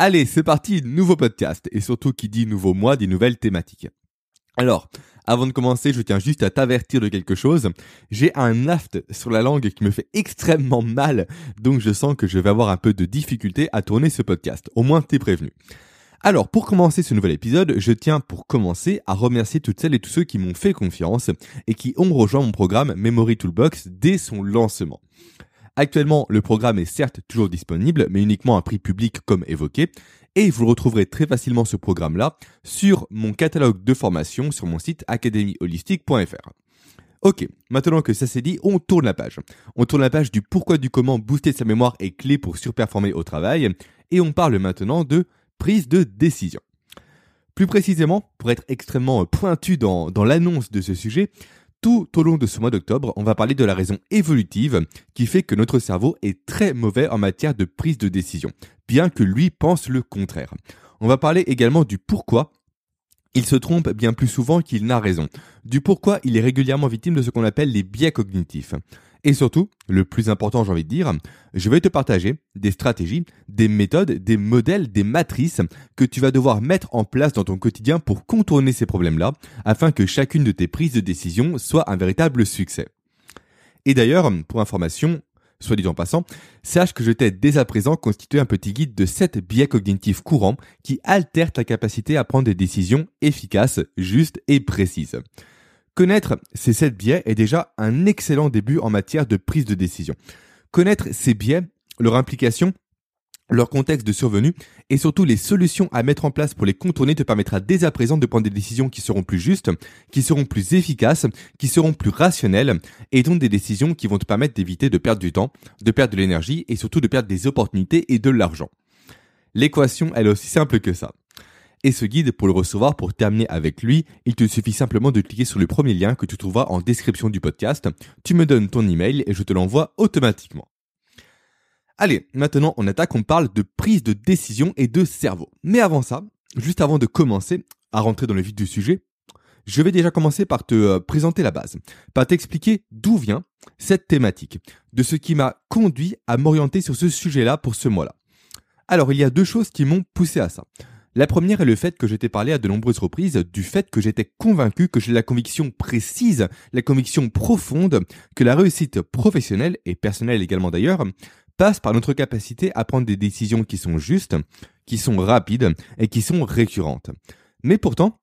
Allez, c'est parti, nouveau podcast. Et surtout, qui dit nouveau mois, dit nouvelles thématiques. Alors, avant de commencer, je tiens juste à t'avertir de quelque chose. J'ai un aft sur la langue qui me fait extrêmement mal, donc je sens que je vais avoir un peu de difficulté à tourner ce podcast. Au moins, t'es prévenu. Alors, pour commencer ce nouvel épisode, je tiens pour commencer à remercier toutes celles et tous ceux qui m'ont fait confiance et qui ont rejoint mon programme Memory Toolbox dès son lancement. Actuellement, le programme est certes toujours disponible, mais uniquement à prix public comme évoqué, et vous retrouverez très facilement ce programme-là sur mon catalogue de formation sur mon site academyholistique.fr. Ok, maintenant que ça c'est dit, on tourne la page. On tourne la page du pourquoi du comment booster sa mémoire est clé pour surperformer au travail, et on parle maintenant de prise de décision. Plus précisément, pour être extrêmement pointu dans, dans l'annonce de ce sujet, tout au long de ce mois d'octobre, on va parler de la raison évolutive qui fait que notre cerveau est très mauvais en matière de prise de décision, bien que lui pense le contraire. On va parler également du pourquoi il se trompe bien plus souvent qu'il n'a raison, du pourquoi il est régulièrement victime de ce qu'on appelle les biais cognitifs. Et surtout, le plus important j'ai envie de dire, je vais te partager des stratégies, des méthodes, des modèles, des matrices que tu vas devoir mettre en place dans ton quotidien pour contourner ces problèmes-là, afin que chacune de tes prises de décision soit un véritable succès. Et d'ailleurs, pour information, soit dit en passant, sache que je t'ai dès à présent constitué un petit guide de 7 biais cognitifs courants qui altèrent ta capacité à prendre des décisions efficaces, justes et précises. Connaître ces sept biais est déjà un excellent début en matière de prise de décision. Connaître ces biais, leur implication, leur contexte de survenue et surtout les solutions à mettre en place pour les contourner te permettra dès à présent de prendre des décisions qui seront plus justes, qui seront plus efficaces, qui seront plus rationnelles et donc des décisions qui vont te permettre d'éviter de perdre du temps, de perdre de l'énergie et surtout de perdre des opportunités et de l'argent. L'équation, elle est aussi simple que ça. Et ce guide, pour le recevoir, pour terminer avec lui, il te suffit simplement de cliquer sur le premier lien que tu trouveras en description du podcast. Tu me donnes ton email et je te l'envoie automatiquement. Allez, maintenant on attaque, on parle de prise de décision et de cerveau. Mais avant ça, juste avant de commencer à rentrer dans le vif du sujet, je vais déjà commencer par te euh, présenter la base, par t'expliquer d'où vient cette thématique, de ce qui m'a conduit à m'orienter sur ce sujet-là pour ce mois-là. Alors il y a deux choses qui m'ont poussé à ça. La première est le fait que je t'ai parlé à de nombreuses reprises du fait que j'étais convaincu que j'ai la conviction précise, la conviction profonde que la réussite professionnelle et personnelle également d'ailleurs passe par notre capacité à prendre des décisions qui sont justes, qui sont rapides et qui sont récurrentes. Mais pourtant,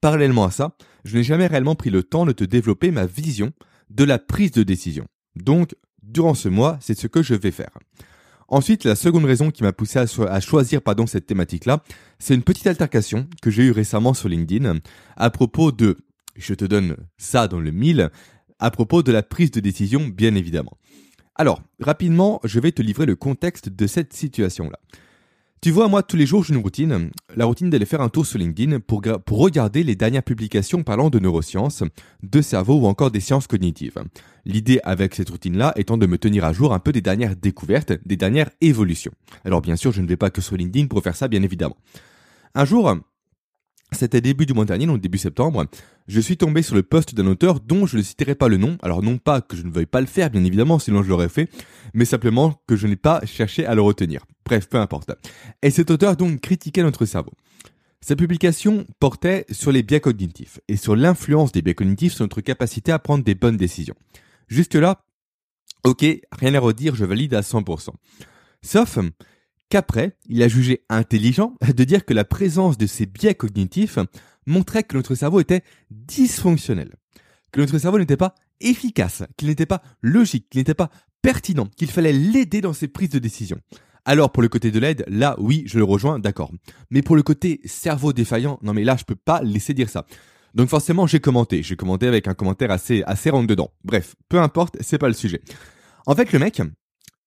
parallèlement à ça, je n'ai jamais réellement pris le temps de te développer ma vision de la prise de décision. Donc, durant ce mois, c'est ce que je vais faire. Ensuite, la seconde raison qui m'a poussé à, choisir cette thématique-là, c'est une petite altercation que j'ai eue récemment sur LinkedIn à propos de, je te donne ça dans le mille, à propos de la prise de décision, bien évidemment. Alors, rapidement, je vais te livrer le contexte de cette situation-là. Tu vois, moi, tous les jours, j'ai une routine. La routine d'aller faire un tour sur LinkedIn pour, regarder les dernières publications parlant de neurosciences, de cerveau ou encore des sciences cognitives. L'idée avec cette routine-là étant de me tenir à jour un peu des dernières découvertes, des dernières évolutions. Alors bien sûr, je ne vais pas que sur LinkedIn pour faire ça, bien évidemment. Un jour, c'était début du mois dernier, donc début septembre, je suis tombé sur le poste d'un auteur dont je ne citerai pas le nom. Alors non pas que je ne veuille pas le faire, bien évidemment, sinon je l'aurais fait, mais simplement que je n'ai pas cherché à le retenir. Bref, peu importe. Et cet auteur donc critiquait notre cerveau. Sa publication portait sur les biais cognitifs et sur l'influence des biais cognitifs sur notre capacité à prendre des bonnes décisions. Juste là, ok, rien à redire, je valide à 100%. Sauf qu'après, il a jugé intelligent de dire que la présence de ces biais cognitifs montrait que notre cerveau était dysfonctionnel, que notre cerveau n'était pas efficace, qu'il n'était pas logique, qu'il n'était pas pertinent, qu'il fallait l'aider dans ses prises de décision. Alors pour le côté de l'aide, là oui, je le rejoins, d'accord. Mais pour le côté cerveau défaillant, non mais là je peux pas laisser dire ça. Donc forcément j'ai commenté, j'ai commenté avec un commentaire assez assez rentre dedans. Bref, peu importe, c'est pas le sujet. En fait le mec,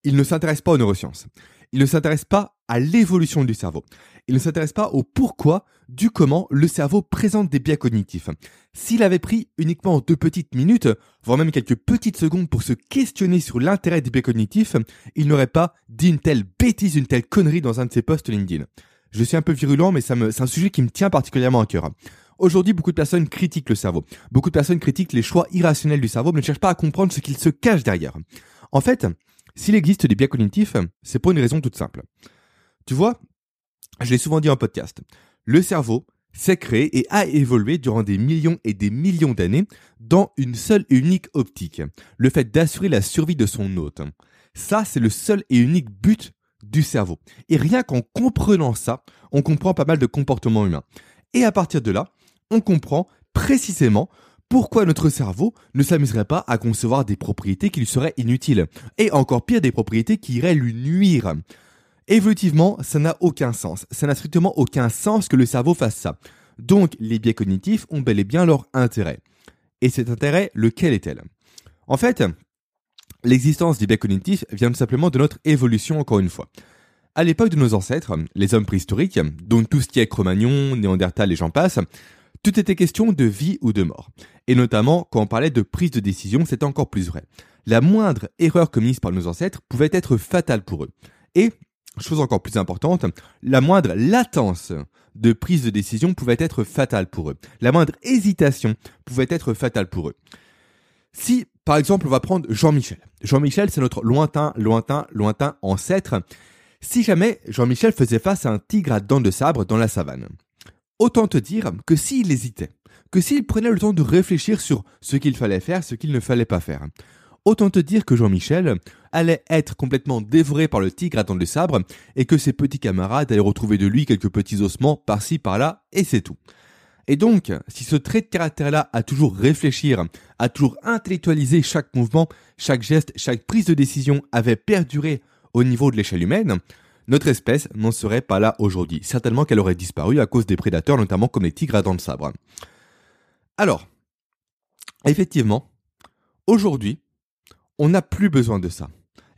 il ne s'intéresse pas aux neurosciences il ne s'intéresse pas à l'évolution du cerveau. Il ne s'intéresse pas au pourquoi, du comment le cerveau présente des biais cognitifs. S'il avait pris uniquement deux petites minutes, voire même quelques petites secondes pour se questionner sur l'intérêt des biais cognitifs, il n'aurait pas dit une telle bêtise, une telle connerie dans un de ses posts LinkedIn. Je suis un peu virulent, mais c'est un sujet qui me tient particulièrement à cœur. Aujourd'hui, beaucoup de personnes critiquent le cerveau. Beaucoup de personnes critiquent les choix irrationnels du cerveau, mais ne cherchent pas à comprendre ce qu'il se cache derrière. En fait, s'il existe des biais cognitifs, c'est pour une raison toute simple. Tu vois, je l'ai souvent dit en podcast, le cerveau s'est créé et a évolué durant des millions et des millions d'années dans une seule et unique optique, le fait d'assurer la survie de son hôte. Ça, c'est le seul et unique but du cerveau. Et rien qu'en comprenant ça, on comprend pas mal de comportements humains. Et à partir de là, on comprend précisément pourquoi notre cerveau ne s'amuserait pas à concevoir des propriétés qui lui seraient inutiles, et encore pire des propriétés qui iraient lui nuire? Évolutivement, ça n'a aucun sens. Ça n'a strictement aucun sens que le cerveau fasse ça. Donc, les biais cognitifs ont bel et bien leur intérêt. Et cet intérêt, lequel est-elle En fait, l'existence des biais cognitifs vient tout simplement de notre évolution encore une fois. À l'époque de nos ancêtres, les hommes préhistoriques, donc tout ce qui est Cro-Magnon, Néandertal et j'en passe, tout était question de vie ou de mort. Et notamment, quand on parlait de prise de décision, c'est encore plus vrai. La moindre erreur commise par nos ancêtres pouvait être fatale pour eux. Et, chose encore plus importante, la moindre latence de prise de décision pouvait être fatale pour eux. La moindre hésitation pouvait être fatale pour eux. Si, par exemple, on va prendre Jean-Michel. Jean-Michel, c'est notre lointain, lointain, lointain ancêtre. Si jamais Jean-Michel faisait face à un tigre à dents de sabre dans la savane, autant te dire que s'il hésitait, que s'il prenait le temps de réfléchir sur ce qu'il fallait faire, ce qu'il ne fallait pas faire, autant te dire que Jean-Michel allait être complètement dévoré par le tigre à dents de sabre et que ses petits camarades allaient retrouver de lui quelques petits ossements par-ci par-là et c'est tout. Et donc, si ce trait de caractère-là a toujours réfléchir, a toujours intellectualisé chaque mouvement, chaque geste, chaque prise de décision avait perduré au niveau de l'échelle humaine, notre espèce n'en serait pas là aujourd'hui. Certainement qu'elle aurait disparu à cause des prédateurs, notamment comme les tigres à dents de sabre. Alors, effectivement, aujourd'hui, on n'a plus besoin de ça.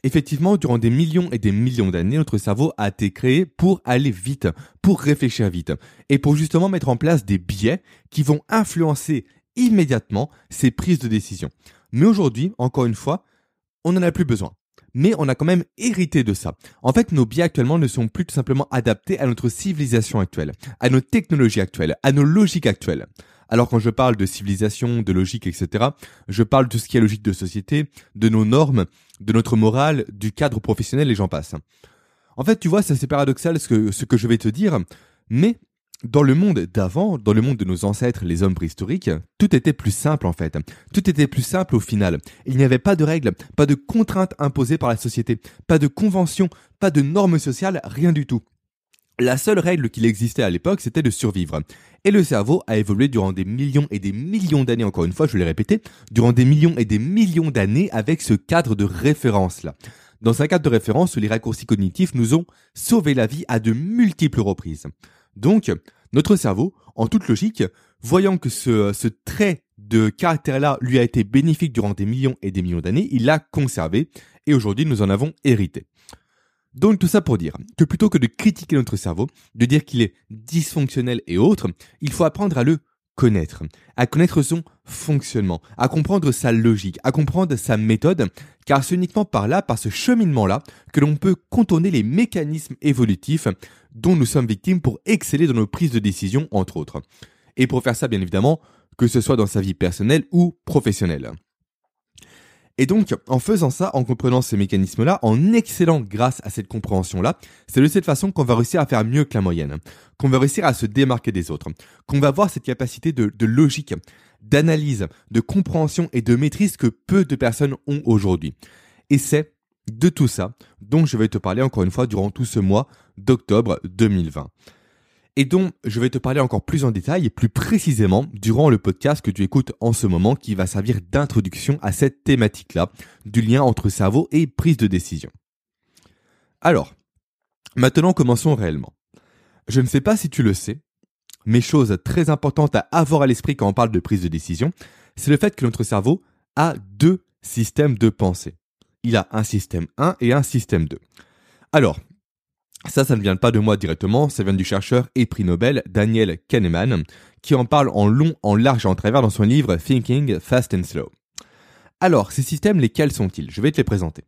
Effectivement, durant des millions et des millions d'années, notre cerveau a été créé pour aller vite, pour réfléchir vite, et pour justement mettre en place des biais qui vont influencer immédiatement ces prises de décision. Mais aujourd'hui, encore une fois, on n'en a plus besoin mais on a quand même hérité de ça. En fait, nos biais actuellement ne sont plus tout simplement adaptés à notre civilisation actuelle, à nos technologies actuelles, à nos logiques actuelles. Alors quand je parle de civilisation, de logique, etc., je parle de ce qui est logique de société, de nos normes, de notre morale, du cadre professionnel et j'en passe. En fait, tu vois, c'est assez paradoxal ce que, ce que je vais te dire, mais dans le monde d'avant, dans le monde de nos ancêtres, les hommes préhistoriques, tout était plus simple en fait. Tout était plus simple au final. Il n'y avait pas de règles, pas de contraintes imposées par la société, pas de conventions, pas de normes sociales, rien du tout. La seule règle qu'il existait à l'époque, c'était de survivre. Et le cerveau a évolué durant des millions et des millions d'années, encore une fois, je l'ai répété, durant des millions et des millions d'années avec ce cadre de référence-là. Dans un cadre de référence les raccourcis cognitifs nous ont sauvé la vie à de multiples reprises. Donc, notre cerveau, en toute logique, voyant que ce, ce trait de caractère-là lui a été bénéfique durant des millions et des millions d'années, il l'a conservé et aujourd'hui nous en avons hérité. Donc tout ça pour dire que plutôt que de critiquer notre cerveau, de dire qu'il est dysfonctionnel et autres, il faut apprendre à le connaître, à connaître son fonctionnement, à comprendre sa logique, à comprendre sa méthode, car c'est uniquement par là, par ce cheminement-là, que l'on peut contourner les mécanismes évolutifs dont nous sommes victimes pour exceller dans nos prises de décision, entre autres. Et pour faire ça, bien évidemment, que ce soit dans sa vie personnelle ou professionnelle. Et donc, en faisant ça, en comprenant ces mécanismes-là, en excellant grâce à cette compréhension-là, c'est de cette façon qu'on va réussir à faire mieux que la moyenne, qu'on va réussir à se démarquer des autres, qu'on va avoir cette capacité de, de logique, d'analyse, de compréhension et de maîtrise que peu de personnes ont aujourd'hui. Et c'est de tout ça dont je vais te parler encore une fois durant tout ce mois d'octobre 2020 et dont je vais te parler encore plus en détail et plus précisément durant le podcast que tu écoutes en ce moment qui va servir d'introduction à cette thématique-là du lien entre cerveau et prise de décision. Alors, maintenant commençons réellement. Je ne sais pas si tu le sais, mais chose très importante à avoir à l'esprit quand on parle de prise de décision, c'est le fait que notre cerveau a deux systèmes de pensée. Il a un système 1 et un système 2. Alors, ça, ça ne vient pas de moi directement, ça vient du chercheur et prix Nobel Daniel Kahneman, qui en parle en long, en large et en travers dans son livre Thinking Fast and Slow. Alors, ces systèmes, lesquels sont-ils? Je vais te les présenter.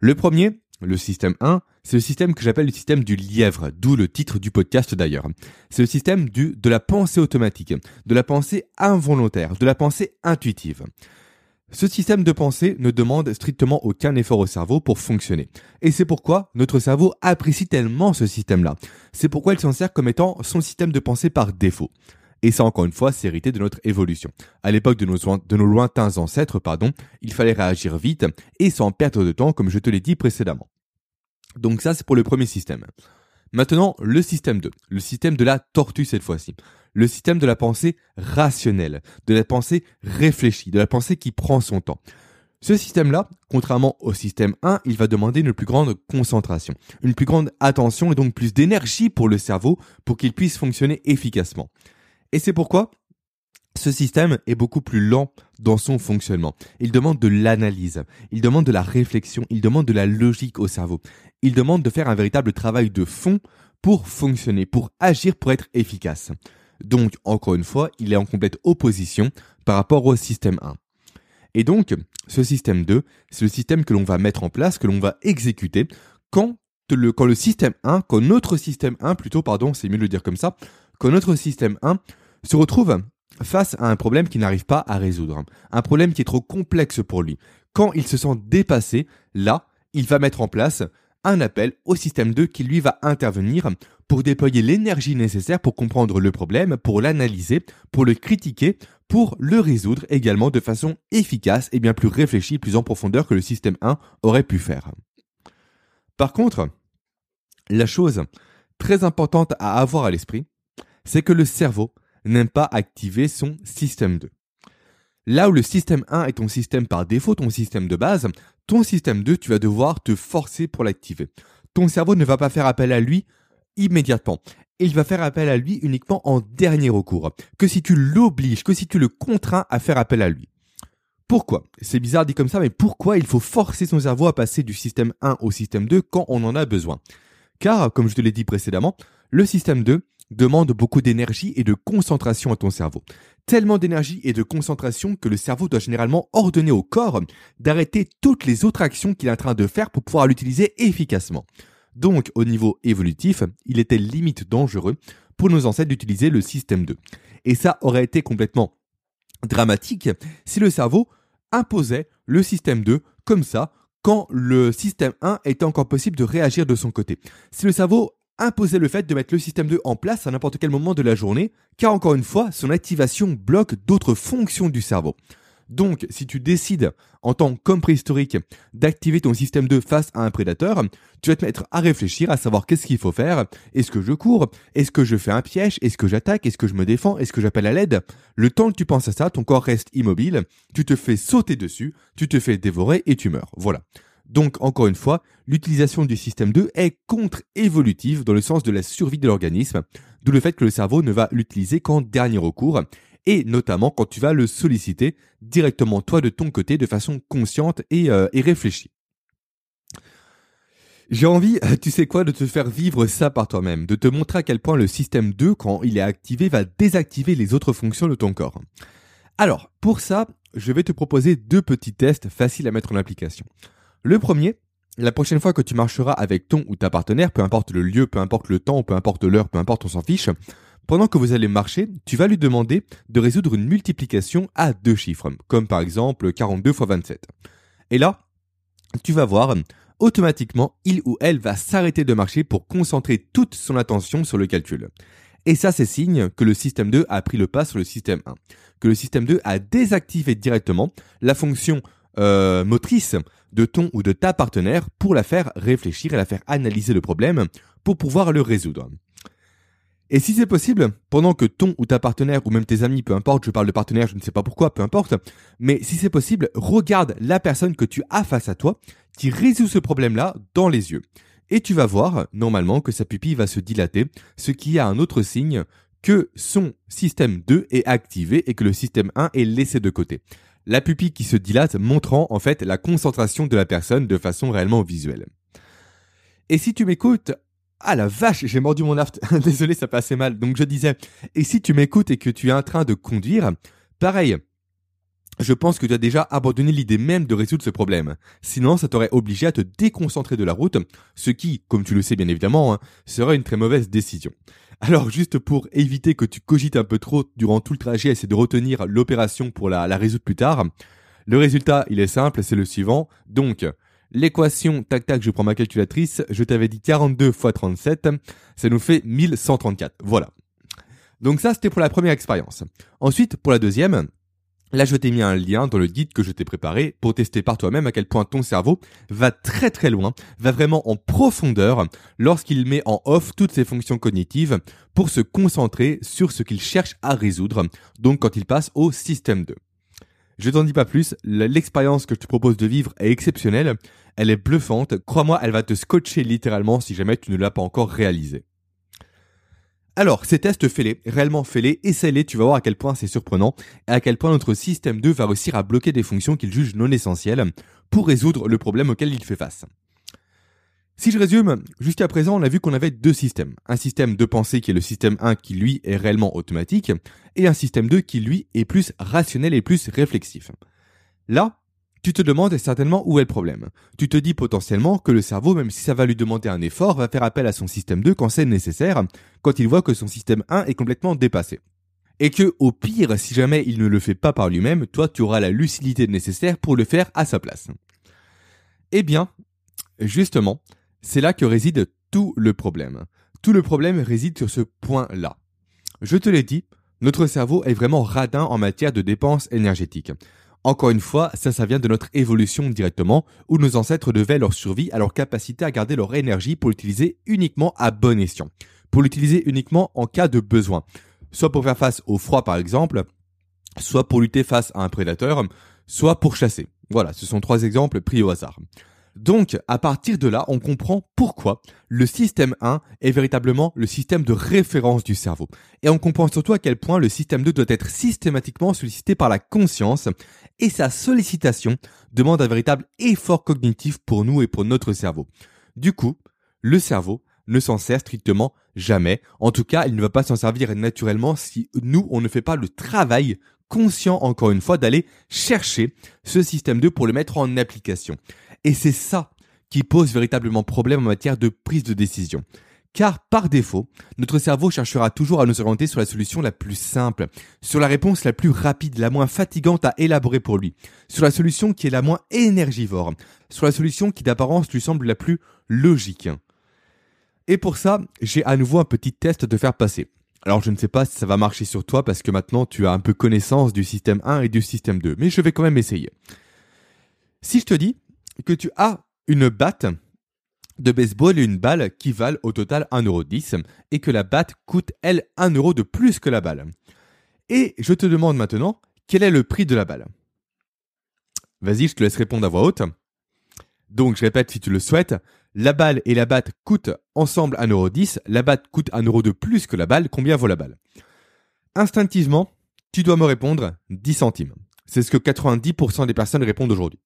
Le premier, le système 1, c'est le système que j'appelle le système du lièvre, d'où le titre du podcast d'ailleurs. C'est le système de la pensée automatique, de la pensée involontaire, de la pensée intuitive. Ce système de pensée ne demande strictement aucun effort au cerveau pour fonctionner. Et c'est pourquoi notre cerveau apprécie tellement ce système-là. C'est pourquoi il s'en sert comme étant son système de pensée par défaut. Et ça, encore une fois, c'est hérité de notre évolution. À l'époque de nos, de nos lointains ancêtres, pardon, il fallait réagir vite et sans perdre de temps, comme je te l'ai dit précédemment. Donc ça, c'est pour le premier système. Maintenant, le système 2, le système de la tortue cette fois-ci le système de la pensée rationnelle, de la pensée réfléchie, de la pensée qui prend son temps. Ce système-là, contrairement au système 1, il va demander une plus grande concentration, une plus grande attention et donc plus d'énergie pour le cerveau pour qu'il puisse fonctionner efficacement. Et c'est pourquoi ce système est beaucoup plus lent dans son fonctionnement. Il demande de l'analyse, il demande de la réflexion, il demande de la logique au cerveau. Il demande de faire un véritable travail de fond pour fonctionner, pour agir, pour être efficace. Donc, encore une fois, il est en complète opposition par rapport au système 1. Et donc, ce système 2, c'est le système que l'on va mettre en place, que l'on va exécuter quand le, système 1, quand notre système 1, plutôt, pardon, c'est mieux de le dire comme ça, quand notre système 1 se retrouve face à un problème qu'il n'arrive pas à résoudre, un problème qui est trop complexe pour lui. Quand il se sent dépassé, là, il va mettre en place un appel au système 2 qui lui va intervenir pour déployer l'énergie nécessaire pour comprendre le problème, pour l'analyser, pour le critiquer, pour le résoudre également de façon efficace et bien plus réfléchie, plus en profondeur que le système 1 aurait pu faire. Par contre, la chose très importante à avoir à l'esprit, c'est que le cerveau n'aime pas activer son système 2. Là où le système 1 est ton système par défaut, ton système de base, ton système 2, tu vas devoir te forcer pour l'activer. Ton cerveau ne va pas faire appel à lui immédiatement. il va faire appel à lui uniquement en dernier recours. Que si tu l'obliges, que si tu le contrains à faire appel à lui. Pourquoi? C'est bizarre dit comme ça, mais pourquoi il faut forcer son cerveau à passer du système 1 au système 2 quand on en a besoin? Car, comme je te l'ai dit précédemment, le système 2 demande beaucoup d'énergie et de concentration à ton cerveau. Tellement d'énergie et de concentration que le cerveau doit généralement ordonner au corps d'arrêter toutes les autres actions qu'il est en train de faire pour pouvoir l'utiliser efficacement. Donc, au niveau évolutif, il était limite dangereux pour nos ancêtres d'utiliser le système 2. Et ça aurait été complètement dramatique si le cerveau imposait le système 2 comme ça quand le système 1 était encore possible de réagir de son côté. Si le cerveau imposait le fait de mettre le système 2 en place à n'importe quel moment de la journée, car encore une fois, son activation bloque d'autres fonctions du cerveau. Donc, si tu décides, en tant qu'homme préhistorique, d'activer ton système 2 face à un prédateur, tu vas te mettre à réfléchir, à savoir qu'est-ce qu'il faut faire. Est-ce que je cours? Est-ce que je fais un piège? Est-ce que j'attaque? Est-ce que je me défends? Est-ce que j'appelle à l'aide? Le temps que tu penses à ça, ton corps reste immobile, tu te fais sauter dessus, tu te fais dévorer et tu meurs. Voilà. Donc, encore une fois, l'utilisation du système 2 est contre-évolutive dans le sens de la survie de l'organisme, d'où le fait que le cerveau ne va l'utiliser qu'en dernier recours, et notamment quand tu vas le solliciter directement toi de ton côté de façon consciente et, euh, réfléchie. J'ai envie, tu sais quoi, de te faire vivre ça par toi-même, de te montrer à quel point le système 2, quand il est activé, va désactiver les autres fonctions de ton corps. Alors, pour ça, je vais te proposer deux petits tests faciles à mettre en application. Le premier, la prochaine fois que tu marcheras avec ton ou ta partenaire, peu importe le lieu, peu importe le temps, peu importe l'heure, peu importe, on s'en fiche, pendant que vous allez marcher, tu vas lui demander de résoudre une multiplication à deux chiffres, comme par exemple 42 x 27. Et là, tu vas voir, automatiquement, il ou elle va s'arrêter de marcher pour concentrer toute son attention sur le calcul. Et ça, c'est signe que le système 2 a pris le pas sur le système 1. Que le système 2 a désactivé directement la fonction euh, motrice de ton ou de ta partenaire pour la faire réfléchir et la faire analyser le problème pour pouvoir le résoudre. Et si c'est possible, pendant que ton ou ta partenaire ou même tes amis, peu importe, je parle de partenaire, je ne sais pas pourquoi, peu importe, mais si c'est possible, regarde la personne que tu as face à toi qui résout ce problème-là dans les yeux. Et tu vas voir, normalement, que sa pupille va se dilater, ce qui a un autre signe que son système 2 est activé et que le système 1 est laissé de côté la pupille qui se dilate montrant en fait la concentration de la personne de façon réellement visuelle. Et si tu m'écoutes, ah la vache, j'ai mordu mon aft, désolé ça passait mal, donc je disais, et si tu m'écoutes et que tu es en train de conduire, pareil, je pense que tu as déjà abandonné l'idée même de résoudre ce problème. Sinon, ça t'aurait obligé à te déconcentrer de la route, ce qui, comme tu le sais bien évidemment, hein, serait une très mauvaise décision. Alors juste pour éviter que tu cogites un peu trop durant tout le trajet, essayer de retenir l'opération pour la, résoudre plus tard, Le résultat, il est simple, c'est le suivant. Donc, l'équation, tac tac, je prends ma calculatrice, je t'avais dit 42 x 37, ça nous fait 1134. Voilà. Donc ça, c'était pour la première expérience. Ensuite, pour la deuxième, Là, je t'ai mis un lien dans le guide que je t'ai préparé pour tester par toi-même à quel point ton cerveau va très très loin, va vraiment en profondeur lorsqu'il met en off toutes ses fonctions cognitives pour se concentrer sur ce qu'il cherche à résoudre, donc quand il passe au système 2. Je t'en dis pas plus, l'expérience que je te propose de vivre est exceptionnelle, elle est bluffante, crois-moi, elle va te scotcher littéralement si jamais tu ne l'as pas encore réalisée. Alors, ces tests, fais-les, réellement fais-les, essaie-les, tu vas voir à quel point c'est surprenant et à quel point notre système 2 va réussir à bloquer des fonctions qu'il juge non essentielles pour résoudre le problème auquel il fait face. Si je résume, jusqu'à présent, on a vu qu'on avait deux systèmes. Un système de pensée qui est le système 1 qui lui est réellement automatique et un système 2 qui lui est plus rationnel et plus réflexif. Là, tu te demandes certainement où est le problème. Tu te dis potentiellement que le cerveau, même si ça va lui demander un effort, va faire appel à son système 2 quand c'est nécessaire, quand il voit que son système 1 est complètement dépassé. Et que, au pire, si jamais il ne le fait pas par lui-même, toi tu auras la lucidité nécessaire pour le faire à sa place. Eh bien, justement, c'est là que réside tout le problème. Tout le problème réside sur ce point-là. Je te l'ai dit, notre cerveau est vraiment radin en matière de dépenses énergétiques. Encore une fois, ça, ça vient de notre évolution directement, où nos ancêtres devaient leur survie à leur capacité à garder leur énergie pour l'utiliser uniquement à bon escient, pour l'utiliser uniquement en cas de besoin, soit pour faire face au froid par exemple, soit pour lutter face à un prédateur, soit pour chasser. Voilà, ce sont trois exemples pris au hasard. Donc, à partir de là, on comprend pourquoi le système 1 est véritablement le système de référence du cerveau. Et on comprend surtout à quel point le système 2 doit être systématiquement sollicité par la conscience et sa sollicitation demande un véritable effort cognitif pour nous et pour notre cerveau. Du coup, le cerveau ne s'en sert strictement jamais. En tout cas, il ne va pas s'en servir naturellement si nous, on ne fait pas le travail conscient, encore une fois, d'aller chercher ce système 2 pour le mettre en application. Et c'est ça qui pose véritablement problème en matière de prise de décision. Car par défaut, notre cerveau cherchera toujours à nous orienter sur la solution la plus simple, sur la réponse la plus rapide, la moins fatigante à élaborer pour lui, sur la solution qui est la moins énergivore, sur la solution qui d'apparence lui semble la plus logique. Et pour ça, j'ai à nouveau un petit test te faire passer. Alors je ne sais pas si ça va marcher sur toi parce que maintenant tu as un peu connaissance du système 1 et du système 2, mais je vais quand même essayer. Si je te dis que tu as une batte de baseball et une balle qui valent au total 1,10€ et que la batte coûte, elle, 1 euro de plus que la balle. Et je te demande maintenant, quel est le prix de la balle? Vas-y, je te laisse répondre à voix haute. Donc, je répète si tu le souhaites, la balle et la batte coûtent ensemble 1,10€, la batte coûte 1 euro de plus que la balle, combien vaut la balle? Instinctivement, tu dois me répondre 10 centimes. C'est ce que 90% des personnes répondent aujourd'hui.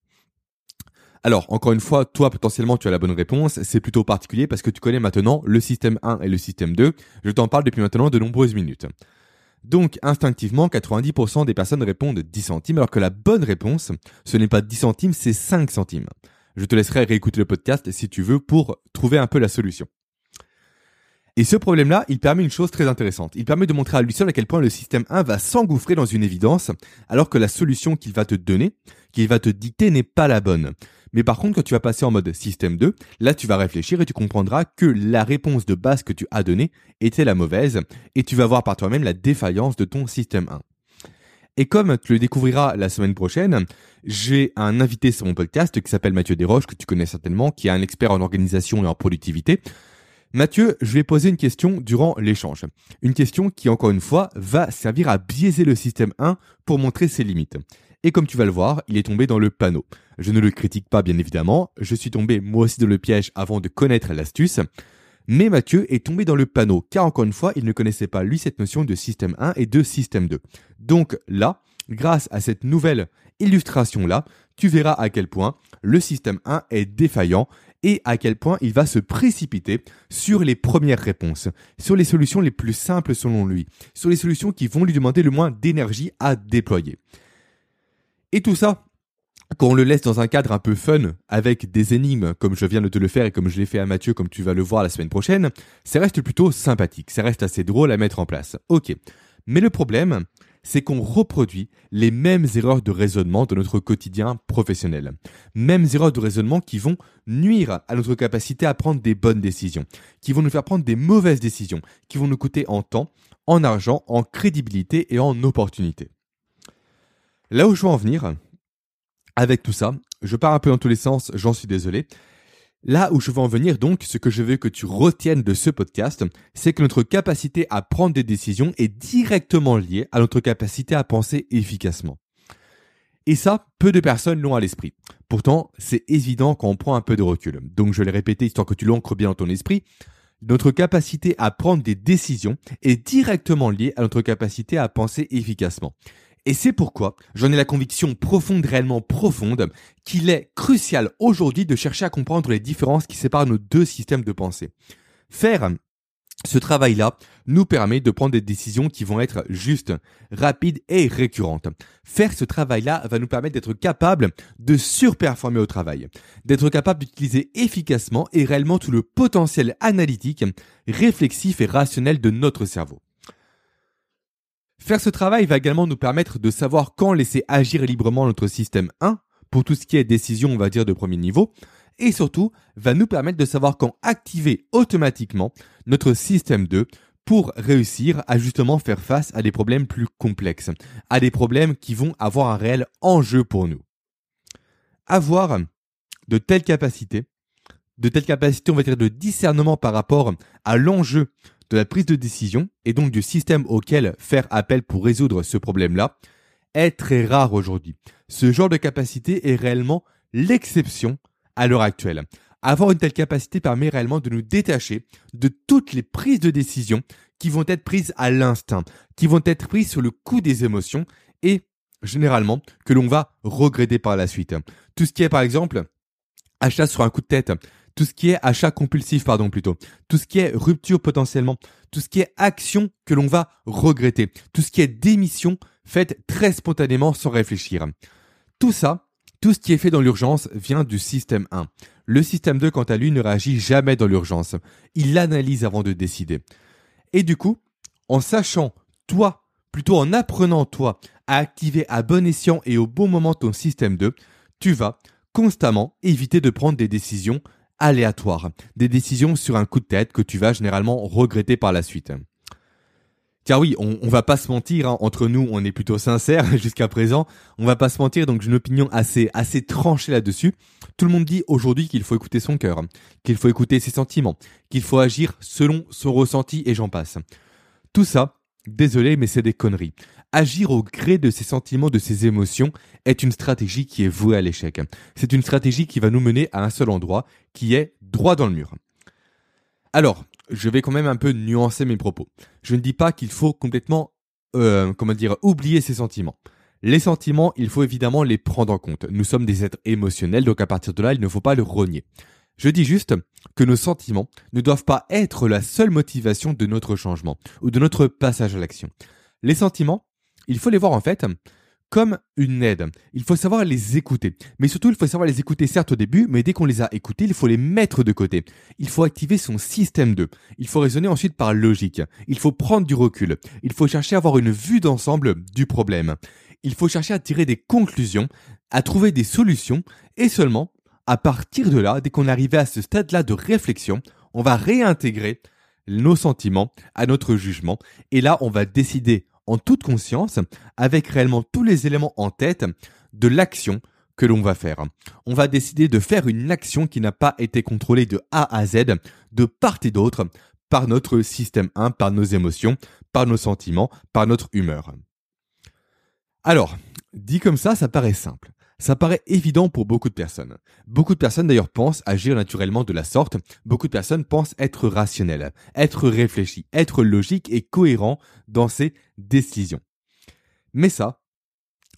Alors, encore une fois, toi, potentiellement, tu as la bonne réponse. C'est plutôt particulier parce que tu connais maintenant le système 1 et le système 2. Je t'en parle depuis maintenant de nombreuses minutes. Donc, instinctivement, 90% des personnes répondent 10 centimes, alors que la bonne réponse, ce n'est pas 10 centimes, c'est 5 centimes. Je te laisserai réécouter le podcast si tu veux pour trouver un peu la solution. Et ce problème-là, il permet une chose très intéressante. Il permet de montrer à lui seul à quel point le système 1 va s'engouffrer dans une évidence, alors que la solution qu'il va te donner, qu'il va te dicter, n'est pas la bonne. Mais par contre, quand tu vas passer en mode système 2, là tu vas réfléchir et tu comprendras que la réponse de base que tu as donnée était la mauvaise et tu vas voir par toi-même la défaillance de ton système 1. Et comme tu le découvriras la semaine prochaine, j'ai un invité sur mon podcast qui s'appelle Mathieu Desroches, que tu connais certainement, qui est un expert en organisation et en productivité. Mathieu, je vais poser une question durant l'échange. Une question qui, encore une fois, va servir à biaiser le système 1 pour montrer ses limites. Et comme tu vas le voir, il est tombé dans le panneau. Je ne le critique pas bien évidemment, je suis tombé moi aussi dans le piège avant de connaître l'astuce. Mais Mathieu est tombé dans le panneau, car encore une fois, il ne connaissait pas lui cette notion de système 1 et de système 2. Donc là, grâce à cette nouvelle illustration-là, tu verras à quel point le système 1 est défaillant et à quel point il va se précipiter sur les premières réponses, sur les solutions les plus simples selon lui, sur les solutions qui vont lui demander le moins d'énergie à déployer. Et tout ça, quand on le laisse dans un cadre un peu fun, avec des énigmes, comme je viens de te le faire et comme je l'ai fait à Mathieu, comme tu vas le voir la semaine prochaine, ça reste plutôt sympathique, ça reste assez drôle à mettre en place. Ok. Mais le problème, c'est qu'on reproduit les mêmes erreurs de raisonnement de notre quotidien professionnel. Mêmes erreurs de raisonnement qui vont nuire à notre capacité à prendre des bonnes décisions, qui vont nous faire prendre des mauvaises décisions, qui vont nous coûter en temps, en argent, en crédibilité et en opportunité. Là où je veux en venir, avec tout ça, je pars un peu dans tous les sens, j'en suis désolé, Là où je veux en venir donc, ce que je veux que tu retiennes de ce podcast, c'est que notre capacité à prendre des décisions est directement liée à notre capacité à penser efficacement. Et ça, peu de personnes l'ont à l'esprit. Pourtant, c'est évident quand on prend un peu de recul. Donc je l'ai répété histoire que tu l'ancres bien dans ton esprit. Notre capacité à prendre des décisions est directement liée à notre capacité à penser efficacement. Et c'est pourquoi j'en ai la conviction profonde, réellement profonde, qu'il est crucial aujourd'hui de chercher à comprendre les différences qui séparent nos deux systèmes de pensée. Faire ce travail-là nous permet de prendre des décisions qui vont être justes, rapides et récurrentes. Faire ce travail-là va nous permettre d'être capable de surperformer au travail, d'être capable d'utiliser efficacement et réellement tout le potentiel analytique, réflexif et rationnel de notre cerveau. Faire ce travail va également nous permettre de savoir quand laisser agir librement notre système 1 pour tout ce qui est décision, on va dire, de premier niveau, et surtout va nous permettre de savoir quand activer automatiquement notre système 2 pour réussir à justement faire face à des problèmes plus complexes, à des problèmes qui vont avoir un réel enjeu pour nous. Avoir de telles capacités, de telles capacités, on va dire, de discernement par rapport à l'enjeu de la prise de décision et donc du système auquel faire appel pour résoudre ce problème-là est très rare aujourd'hui. Ce genre de capacité est réellement l'exception à l'heure actuelle. Avoir une telle capacité permet réellement de nous détacher de toutes les prises de décision qui vont être prises à l'instinct, qui vont être prises sur le coup des émotions et généralement que l'on va regretter par la suite. Tout ce qui est par exemple achat sur un coup de tête, tout ce qui est achat compulsif, pardon, plutôt, tout ce qui est rupture potentiellement, tout ce qui est action que l'on va regretter, tout ce qui est démission faite très spontanément sans réfléchir. Tout ça, tout ce qui est fait dans l'urgence vient du système 1. Le système 2, quant à lui, ne réagit jamais dans l'urgence. Il analyse avant de décider. Et du coup, en sachant, toi, plutôt en apprenant, toi, à activer à bon escient et au bon moment ton système 2, tu vas constamment éviter de prendre des décisions aléatoires, des décisions sur un coup de tête que tu vas généralement regretter par la suite. Car oui, on, on va pas se mentir, hein, entre nous, on est plutôt sincère jusqu'à présent. On va pas se mentir, donc j'ai une opinion assez assez tranchée là-dessus. Tout le monde dit aujourd'hui qu'il faut écouter son cœur, qu'il faut écouter ses sentiments, qu'il faut agir selon son ressenti et j'en passe. Tout ça, désolé, mais c'est des conneries. Agir au gré de ses sentiments, de ses émotions, est une stratégie qui est vouée à l'échec. C'est une stratégie qui va nous mener à un seul endroit, qui est droit dans le mur. Alors, je vais quand même un peu nuancer mes propos. Je ne dis pas qu'il faut complètement, euh, comment dire, oublier ses sentiments. Les sentiments, il faut évidemment les prendre en compte. Nous sommes des êtres émotionnels, donc à partir de là, il ne faut pas le renier. Je dis juste que nos sentiments ne doivent pas être la seule motivation de notre changement ou de notre passage à l'action. Les sentiments, il faut les voir en fait comme une aide. Il faut savoir les écouter. Mais surtout, il faut savoir les écouter certes au début, mais dès qu'on les a écoutés, il faut les mettre de côté. Il faut activer son système 2. Il faut raisonner ensuite par logique. Il faut prendre du recul. Il faut chercher à avoir une vue d'ensemble du problème. Il faut chercher à tirer des conclusions, à trouver des solutions, et seulement, à partir de là, dès qu'on arrive à ce stade-là de réflexion, on va réintégrer nos sentiments à notre jugement, et là, on va décider en toute conscience, avec réellement tous les éléments en tête de l'action que l'on va faire. On va décider de faire une action qui n'a pas été contrôlée de A à Z, de part et d'autre, par notre système 1, par nos émotions, par nos sentiments, par notre humeur. Alors, dit comme ça, ça paraît simple. Ça paraît évident pour beaucoup de personnes. Beaucoup de personnes d'ailleurs pensent agir naturellement de la sorte. Beaucoup de personnes pensent être rationnelles, être réfléchies, être logiques et cohérents dans ses décisions. Mais ça,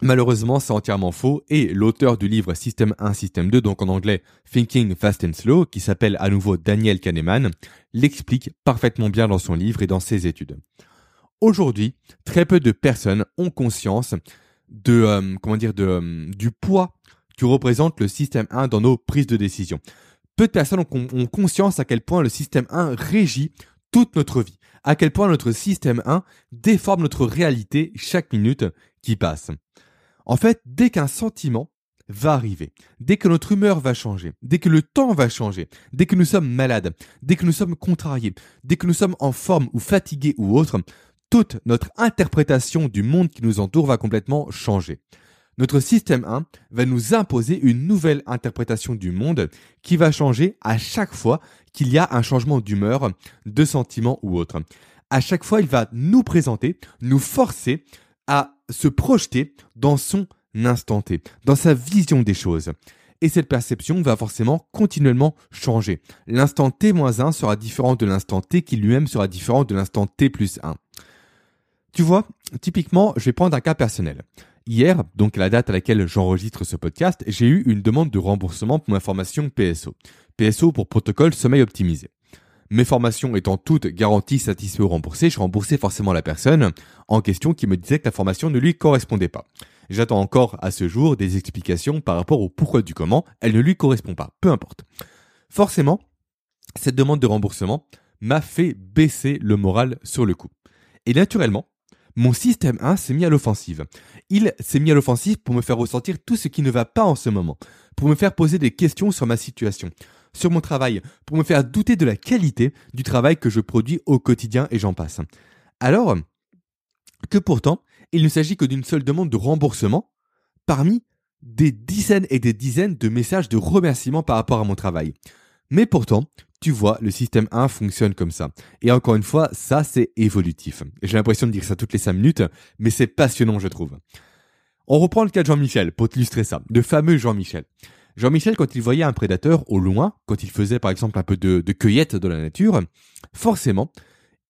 malheureusement, c'est entièrement faux et l'auteur du livre Système 1, Système 2, donc en anglais Thinking Fast and Slow, qui s'appelle à nouveau Daniel Kahneman, l'explique parfaitement bien dans son livre et dans ses études. Aujourd'hui, très peu de personnes ont conscience de euh, comment dire de euh, du poids que représente le système 1 dans nos prises de décision. Peu de personnes ont, conscience à quel point le système 1 régit toute notre vie, à quel point notre système 1 déforme notre réalité chaque minute qui passe. En fait, dès qu'un sentiment va arriver, dès que notre humeur va changer, dès que le temps va changer, dès que nous sommes malades, dès que nous sommes contrariés, dès que nous sommes en forme ou fatigués ou autre, toute notre interprétation du monde qui nous entoure va complètement changer. Notre système 1 va nous imposer une nouvelle interprétation du monde qui va changer à chaque fois qu'il y a un changement d'humeur, de sentiment ou autre. À chaque fois, il va nous présenter, nous forcer à se projeter dans son instant T, dans sa vision des choses. Et cette perception va forcément continuellement changer. L'instant T-1 sera différent de l'instant T qui lui-même sera différent de l'instant T plus 1. Tu vois, typiquement, je vais prendre un cas personnel. Hier, donc la date à laquelle j'enregistre ce podcast, j'ai eu une demande de remboursement pour ma formation PSO. PSO pour protocole sommeil optimisé. Mes formations étant toutes garanties, satisfaites ou remboursées, je remboursais forcément la personne en question qui me disait que la formation ne lui correspondait pas. J'attends encore à ce jour des explications par rapport au pourquoi du comment elle ne lui correspond pas. Peu importe. Forcément, cette demande de remboursement m'a fait baisser le moral sur le coup. Et naturellement, mon système 1 s'est mis à l'offensive. Il s'est mis à l'offensive pour me faire ressentir tout ce qui ne va pas en ce moment, pour me faire poser des questions sur ma situation, sur mon travail, pour me faire douter de la qualité du travail que je produis au quotidien et j'en passe. Alors que pourtant, il ne s'agit que d'une seule demande de remboursement parmi des dizaines et des dizaines de messages de remerciement par rapport à mon travail. Mais pourtant, tu vois, le système 1 fonctionne comme ça. Et encore une fois, ça c'est évolutif. J'ai l'impression de dire ça toutes les 5 minutes, mais c'est passionnant je trouve. On reprend le cas de Jean-Michel pour illustrer ça, de fameux Jean-Michel. Jean-Michel, quand il voyait un prédateur au loin, quand il faisait par exemple un peu de, cueillette dans la nature, forcément,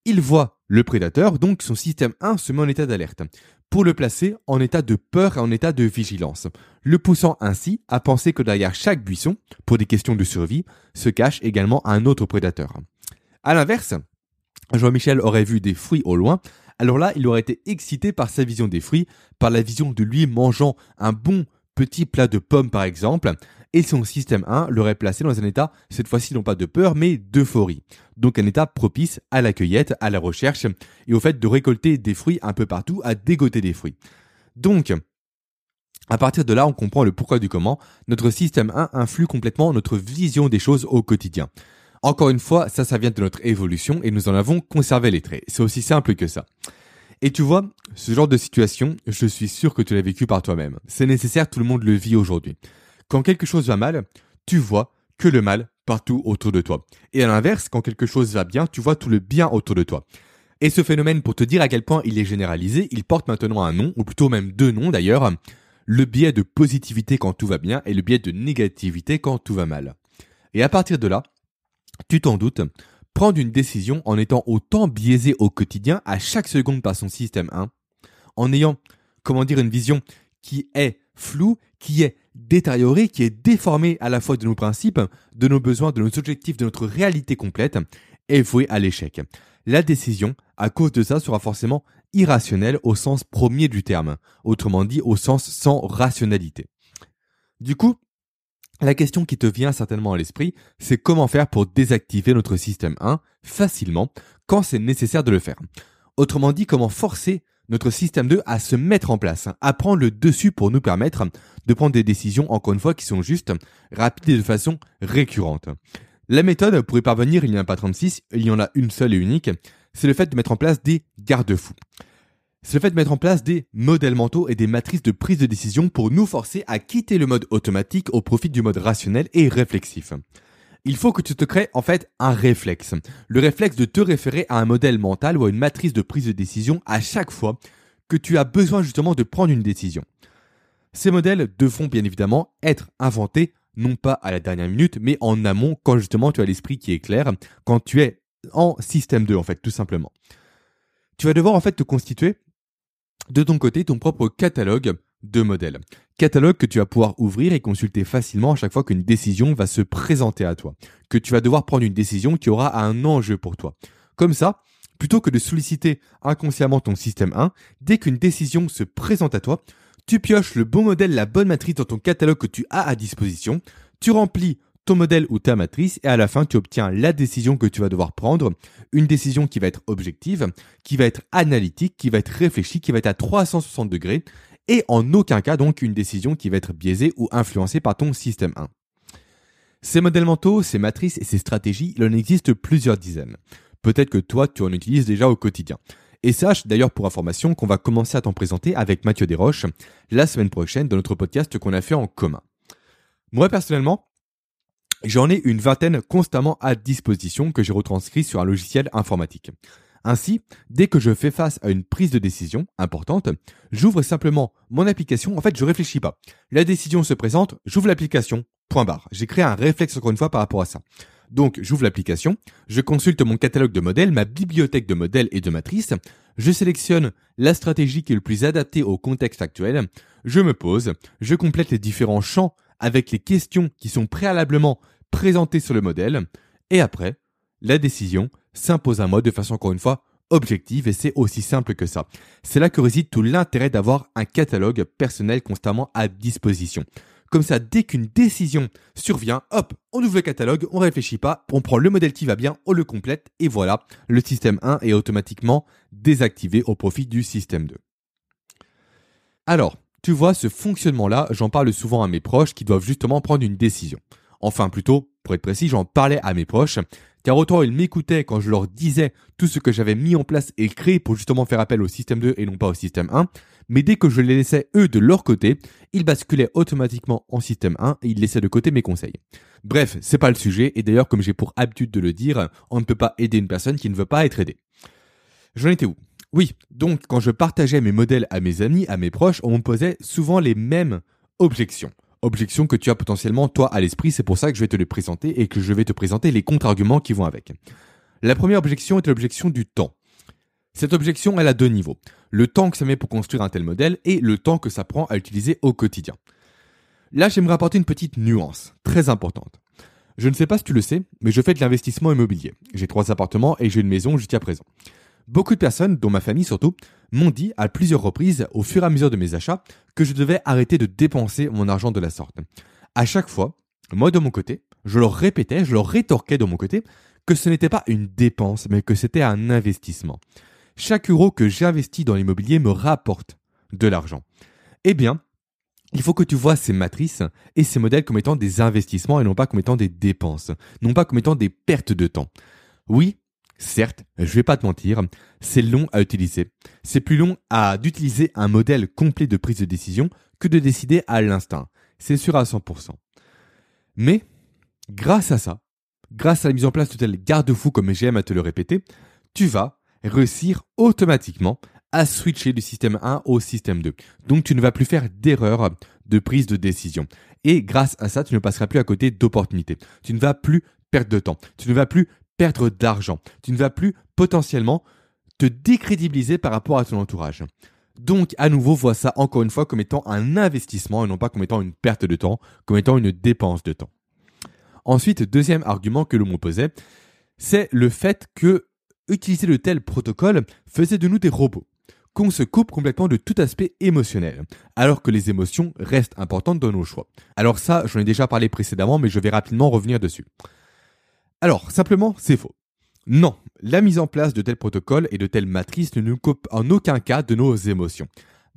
il voit le prédateur, donc son système 1 se met en état d'alerte, pour le placer en état de peur et en état de vigilance, le poussant ainsi à penser que derrière chaque buisson, pour des questions de survie, se cache également un autre prédateur. À l'inverse, Jean-Michel aurait vu des fruits au loin, alors là, il aurait été excité par sa vision des fruits, par la vision de lui mangeant un bon petit plat de pommes par exemple, et son système 1 l'aurait placé dans un état, cette fois-ci non pas de peur, mais d'euphorie. Donc un état propice à la cueillette, à la recherche, et au fait de récolter des fruits un peu partout, à dégoter des fruits. Donc, à partir de là, on comprend le pourquoi du comment. Notre système 1 influe complètement notre vision des choses au quotidien. Encore une fois, ça, ça vient de notre évolution et nous en avons conservé les traits. C'est aussi simple que ça. Et tu vois, ce genre de situation, je suis sûr que tu l'as vécu par toi-même. C'est nécessaire, tout le monde le vit aujourd'hui. Quand quelque chose va mal, tu vois que le mal partout autour de toi. Et à l'inverse, quand quelque chose va bien, tu vois tout le bien autour de toi. Et ce phénomène, pour te dire à quel point il est généralisé, il porte maintenant un nom, ou plutôt même deux noms d'ailleurs, le biais de positivité quand tout va bien et le biais de négativité quand tout va mal. Et à partir de là, tu t'en doutes, prendre une décision en étant autant biaisé au quotidien à chaque seconde par son système 1, en ayant, comment dire, une vision qui est floue, qui est détériorée, qui est déformée à la fois de nos principes, de nos besoins, de nos objectifs, de notre réalité complète, est vouée à l'échec. La décision, à cause de ça, sera forcément irrationnelle au sens premier du terme, autrement dit au sens sans rationalité. Du coup, la question qui te vient certainement à l'esprit, c'est comment faire pour désactiver notre système 1 facilement quand c'est nécessaire de le faire. Autrement dit, comment forcer notre système 2 à se mettre en place, à prendre le dessus pour nous permettre de prendre des décisions, encore une fois, qui sont justes, rapides et de façon récurrente. La méthode, pour y parvenir, il n'y en a pas 36, il y en a une seule et unique, c'est le fait de mettre en place des garde-fous. C'est le fait de mettre en place des modèles mentaux et des matrices de prise de décision pour nous forcer à quitter le mode automatique au profit du mode rationnel et réflexif il faut que tu te crées en fait un réflexe. Le réflexe de te référer à un modèle mental ou à une matrice de prise de décision à chaque fois que tu as besoin justement de prendre une décision. Ces modèles devront bien évidemment être inventés non pas à la dernière minute, mais en amont quand justement tu as l'esprit qui est clair, quand tu es en système 2 en fait, tout simplement. Tu vas devoir en fait te constituer de ton côté ton propre catalogue de modèles. Catalogue que tu vas pouvoir ouvrir et consulter facilement à chaque fois qu'une décision va se présenter à toi. Que tu vas devoir prendre une décision qui aura un enjeu pour toi. Comme ça, plutôt que de solliciter inconsciemment ton système 1, dès qu'une décision se présente à toi, tu pioches le bon modèle, la bonne matrice dans ton catalogue que tu as à disposition, tu remplis ton modèle ou ta matrice et à la fin tu obtiens la décision que tu vas devoir prendre, une décision qui va être objective, qui va être analytique, qui va être réfléchie, qui va être à 360 degrés et en aucun cas donc une décision qui va être biaisée ou influencée par ton système 1. Ces modèles mentaux, ces matrices et ces stratégies, il en existe plusieurs dizaines. Peut-être que toi, tu en utilises déjà au quotidien. Et sache d'ailleurs pour information qu'on va commencer à t'en présenter avec Mathieu Desroches la semaine prochaine dans notre podcast qu'on a fait en commun. Moi personnellement, j'en ai une vingtaine constamment à disposition que j'ai retranscrit sur un logiciel informatique. Ainsi, dès que je fais face à une prise de décision importante, j'ouvre simplement mon application. En fait, je réfléchis pas. La décision se présente, j'ouvre l'application. Point barre. J'ai créé un réflexe encore une fois par rapport à ça. Donc, j'ouvre l'application, je consulte mon catalogue de modèles, ma bibliothèque de modèles et de matrices, je sélectionne la stratégie qui est le plus adaptée au contexte actuel, je me pose, je complète les différents champs avec les questions qui sont préalablement présentées sur le modèle, et après, la décision s'impose à moi de façon encore une fois objective et c'est aussi simple que ça. C'est là que réside tout l'intérêt d'avoir un catalogue personnel constamment à disposition. Comme ça, dès qu'une décision survient, hop, on ouvre le catalogue, on réfléchit pas, on prend le modèle qui va bien, on le complète, et voilà, le système 1 est automatiquement désactivé au profit du système 2. Alors, tu vois, ce fonctionnement-là, j'en parle souvent à mes proches qui doivent justement prendre une décision. Enfin, plutôt, pour être précis, j'en parlais à mes proches car autant ils m'écoutaient quand je leur disais tout ce que j'avais mis en place et créé pour justement faire appel au système 2 et non pas au système 1, mais dès que je les laissais eux de leur côté, ils basculaient automatiquement en système 1 et ils laissaient de côté mes conseils. Bref, c'est pas le sujet, et d'ailleurs comme j'ai pour habitude de le dire, on ne peut pas aider une personne qui ne veut pas être aidée. J'en étais où? Oui, donc quand je partageais mes modèles à mes amis, à mes proches, on me posait souvent les mêmes objections objection que tu as potentiellement toi à l'esprit, c'est pour ça que je vais te les présenter et que je vais te présenter les contre-arguments qui vont avec. La première objection est l'objection du temps. Cette objection, elle a deux niveaux. Le temps que ça met pour construire un tel modèle et le temps que ça prend à utiliser au quotidien. Là, j'aimerais apporter une petite nuance, très importante. Je ne sais pas si tu le sais, mais je fais de l'investissement immobilier. J'ai trois appartements et j'ai une maison jusqu'à présent. Beaucoup de personnes, dont ma famille surtout, m'ont dit à plusieurs reprises, au fur et à mesure de mes achats, que je devais arrêter de dépenser mon argent de la sorte. À chaque fois, moi de mon côté, je leur répétais, je leur rétorquais de mon côté, que ce n'était pas une dépense, mais que c'était un investissement. Chaque euro que j'investis dans l'immobilier me rapporte de l'argent. Eh bien, il faut que tu vois ces matrices et ces modèles comme étant des investissements et non pas comme étant des dépenses, non pas comme étant des pertes de temps. Oui, Certes, je vais pas te mentir, c'est long à utiliser. C'est plus long à d'utiliser un modèle complet de prise de décision que de décider à l'instinct. C'est sûr à 100%. Mais, grâce à ça, grâce à la mise en place de tels garde-fous comme j'aime à te le répéter, tu vas réussir automatiquement à switcher du système 1 au système 2. Donc tu ne vas plus faire d'erreur de prise de décision. Et grâce à ça, tu ne passeras plus à côté d'opportunités. Tu ne vas plus perdre de temps. Tu ne vas plus perdre d'argent. Tu ne vas plus potentiellement te décrédibiliser par rapport à ton entourage. Donc, à nouveau, vois ça encore une fois comme étant un investissement et non pas comme étant une perte de temps, comme étant une dépense de temps. Ensuite, deuxième argument que l'on m'opposait, c'est le fait que utiliser de tels protocoles faisait de nous des robots, qu'on se coupe complètement de tout aspect émotionnel, alors que les émotions restent importantes dans nos choix. Alors ça, j'en ai déjà parlé précédemment, mais je vais rapidement revenir dessus. Alors, simplement, c'est faux. Non, la mise en place de tels protocoles et de telles matrices ne nous coupe en aucun cas de nos émotions.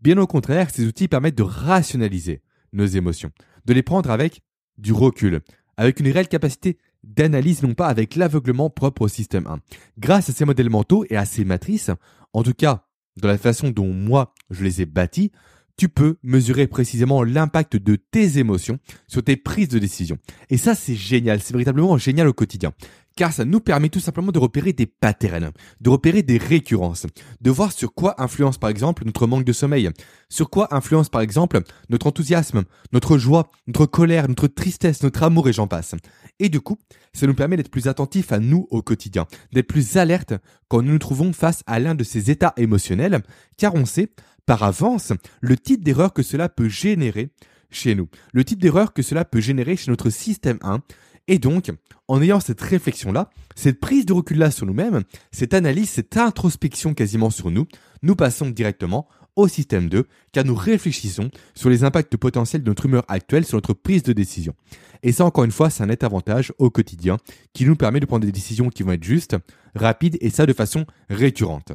Bien au contraire, ces outils permettent de rationaliser nos émotions, de les prendre avec du recul, avec une réelle capacité d'analyse, non pas avec l'aveuglement propre au système 1. Grâce à ces modèles mentaux et à ces matrices, en tout cas, dans la façon dont moi je les ai bâtis, tu peux mesurer précisément l'impact de tes émotions sur tes prises de décision. Et ça, c'est génial, c'est véritablement génial au quotidien. Car ça nous permet tout simplement de repérer des patterns, de repérer des récurrences, de voir sur quoi influence par exemple notre manque de sommeil, sur quoi influence par exemple notre enthousiasme, notre joie, notre colère, notre tristesse, notre amour et j'en passe. Et du coup, ça nous permet d'être plus attentifs à nous au quotidien, d'être plus alertes quand nous nous trouvons face à l'un de ces états émotionnels, car on sait par avance le type d'erreur que cela peut générer chez nous, le type d'erreur que cela peut générer chez notre système 1 Et donc, en ayant cette réflexion-là, cette prise de recul-là sur nous-mêmes, cette analyse, cette introspection quasiment sur nous, nous passons directement au système 2, car nous réfléchissons sur les impacts potentiels de notre humeur actuelle sur notre prise de décision. Et ça, encore une fois, c'est un net avantage au quotidien qui nous permet de prendre des décisions qui vont être justes, rapides et ça de façon récurrente.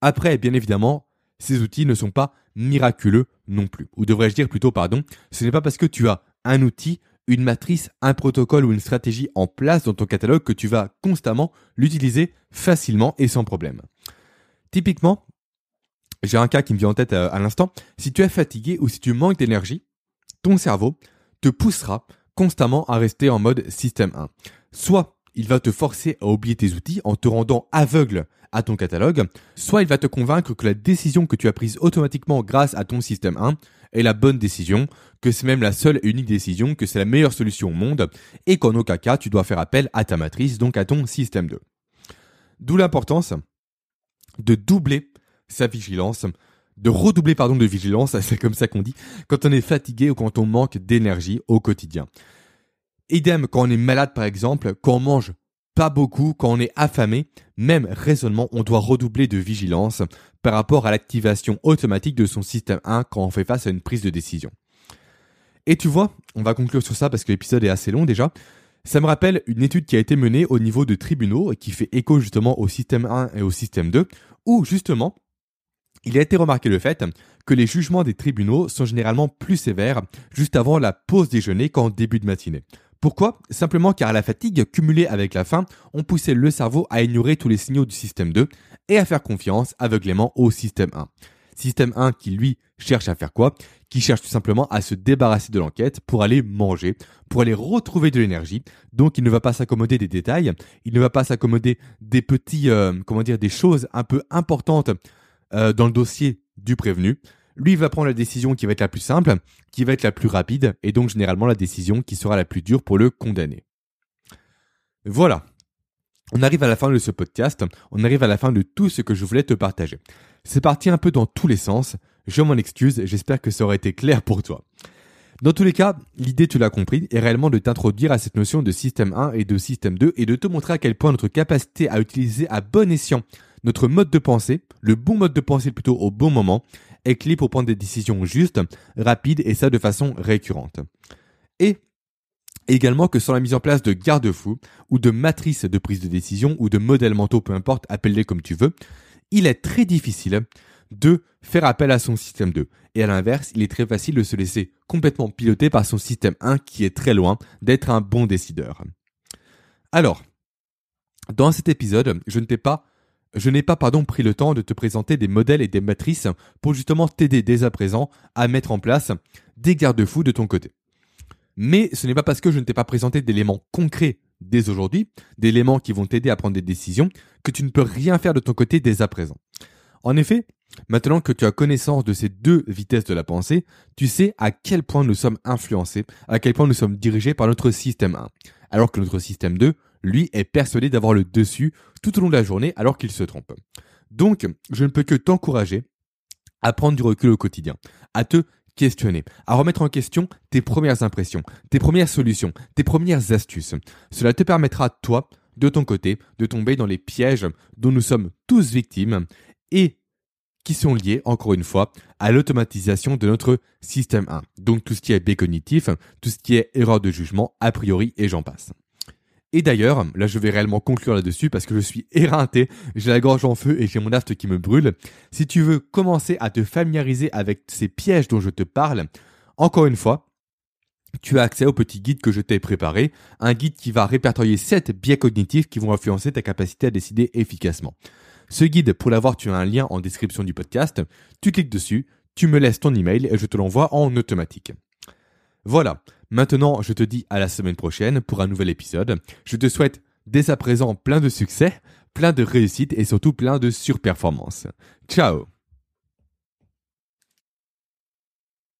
Après, bien évidemment, ces outils ne sont pas miraculeux non plus. Ou devrais-je dire plutôt, pardon, ce n'est pas parce que tu as un outil, une matrice, un protocole ou une stratégie en place dans ton catalogue que tu vas constamment l'utiliser facilement et sans problème. Typiquement, j'ai un cas qui me vient en tête euh, à, l'instant. Si tu es fatigué ou si tu manques d'énergie, ton cerveau te poussera constamment à rester en mode système 1. Soit il va te forcer à oublier tes outils en te rendant aveugle à ton catalogue, soit il va te convaincre que la décision que tu as prise automatiquement grâce à ton système 1 est la bonne décision, que c'est même la seule et unique décision, que c'est la meilleure solution au monde, et qu'en aucun cas tu dois faire appel à ta matrice, donc à ton système 2. D'où l'importance de doubler sa vigilance, de redoubler pardon de vigilance, c'est comme ça qu'on dit, quand on est fatigué ou quand on manque d'énergie au quotidien. Idem quand on est malade par exemple, quand on mange pas beaucoup, quand on est affamé, même raisonnement, on doit redoubler de vigilance par rapport à l'activation automatique de son système 1 quand on fait face à une prise de décision. Et tu vois, on va conclure sur ça parce que l'épisode est assez long déjà. Ça me rappelle une étude qui a été menée au niveau de tribunaux et qui fait écho justement au système 1 et au système 2, où justement, il a été remarqué le fait que les jugements des tribunaux sont généralement plus sévères juste avant la pause déjeuner qu'en début de matinée. Pourquoi? Simplement car la fatigue cumulée avec la faim ont poussé le cerveau à ignorer tous les signaux du système 2 et à faire confiance aveuglément au système 1. Système 1 qui lui cherche à faire quoi? Qui cherche tout simplement à se débarrasser de l'enquête pour aller manger, pour aller retrouver de l'énergie. Donc il ne va pas s'accommoder des détails, il ne va pas s'accommoder des petits, euh, comment dire, des choses un peu importantes euh, dans le dossier du prévenu. Lui va prendre la décision qui va être la plus simple, qui va être la plus rapide, et donc généralement la décision qui sera la plus dure pour le condamner. Voilà. On arrive à la fin de ce podcast, on arrive à la fin de tout ce que je voulais te partager. C'est parti un peu dans tous les sens, je m'en excuse, j'espère que ça aurait été clair pour toi. Dans tous les cas, l'idée, tu l'as compris, est réellement de t'introduire à cette notion de système 1 et de système 2 et de te montrer à quel point notre capacité à utiliser à bon escient notre mode de pensée, le bon mode de pensée plutôt au bon moment, est clé pour prendre des décisions justes, rapides et ça de façon récurrente. Et également que sans la mise en place de garde-fous ou de matrices de prise de décision ou de modèles mentaux, peu importe, appelle-les comme tu veux, il est très difficile de faire appel à son système 2. Et à l'inverse, il est très facile de se laisser complètement piloter par son système 1 qui est très loin d'être un bon décideur. Alors, dans cet épisode, je ne t'ai pas je n'ai pas pris le temps de te présenter des modèles et des matrices pour justement t'aider dès à présent à mettre en place des garde-fous de ton côté. Mais ce n'est pas parce que je ne t'ai pas présenté d'éléments concrets dès aujourd'hui, d'éléments qui vont t'aider à prendre des décisions, que tu ne peux rien faire de ton côté dès à présent. En effet, maintenant que tu as connaissance de ces deux vitesses de la pensée, tu sais à quel point nous sommes influencés, à quel point nous sommes dirigés par notre système 1, alors que notre système 2, lui, est persuadé d'avoir le dessus tout au long de la journée alors qu'il se trompe. Donc, je ne peux que t'encourager à prendre du recul au quotidien, à te questionner, à remettre en question tes premières impressions, tes premières solutions, tes premières astuces. Cela te permettra, toi, de ton côté, de tomber dans les pièges dont nous sommes tous victimes et qui sont liés, encore une fois, à l'automatisation de notre système 1. Donc tout ce qui est B cognitif, tout ce qui est erreur de jugement, a priori, et j'en passe. Et d'ailleurs, là je vais réellement conclure là-dessus parce que je suis éreinté, j'ai la gorge en feu et j'ai mon afte qui me brûle. Si tu veux commencer à te familiariser avec ces pièges dont je te parle, encore une fois, tu as accès au petit guide que je t'ai préparé, un guide qui va répertorier 7 biais cognitifs qui vont influencer ta capacité à décider efficacement. Ce guide, pour l'avoir, tu as un lien en description du podcast, tu cliques dessus, tu me laisses ton email et je te l'envoie en automatique. Voilà, Maintenant, je te dis à la semaine prochaine pour un nouvel épisode. Je te souhaite dès à présent plein de succès, plein de réussite et surtout plein de surperformance. Ciao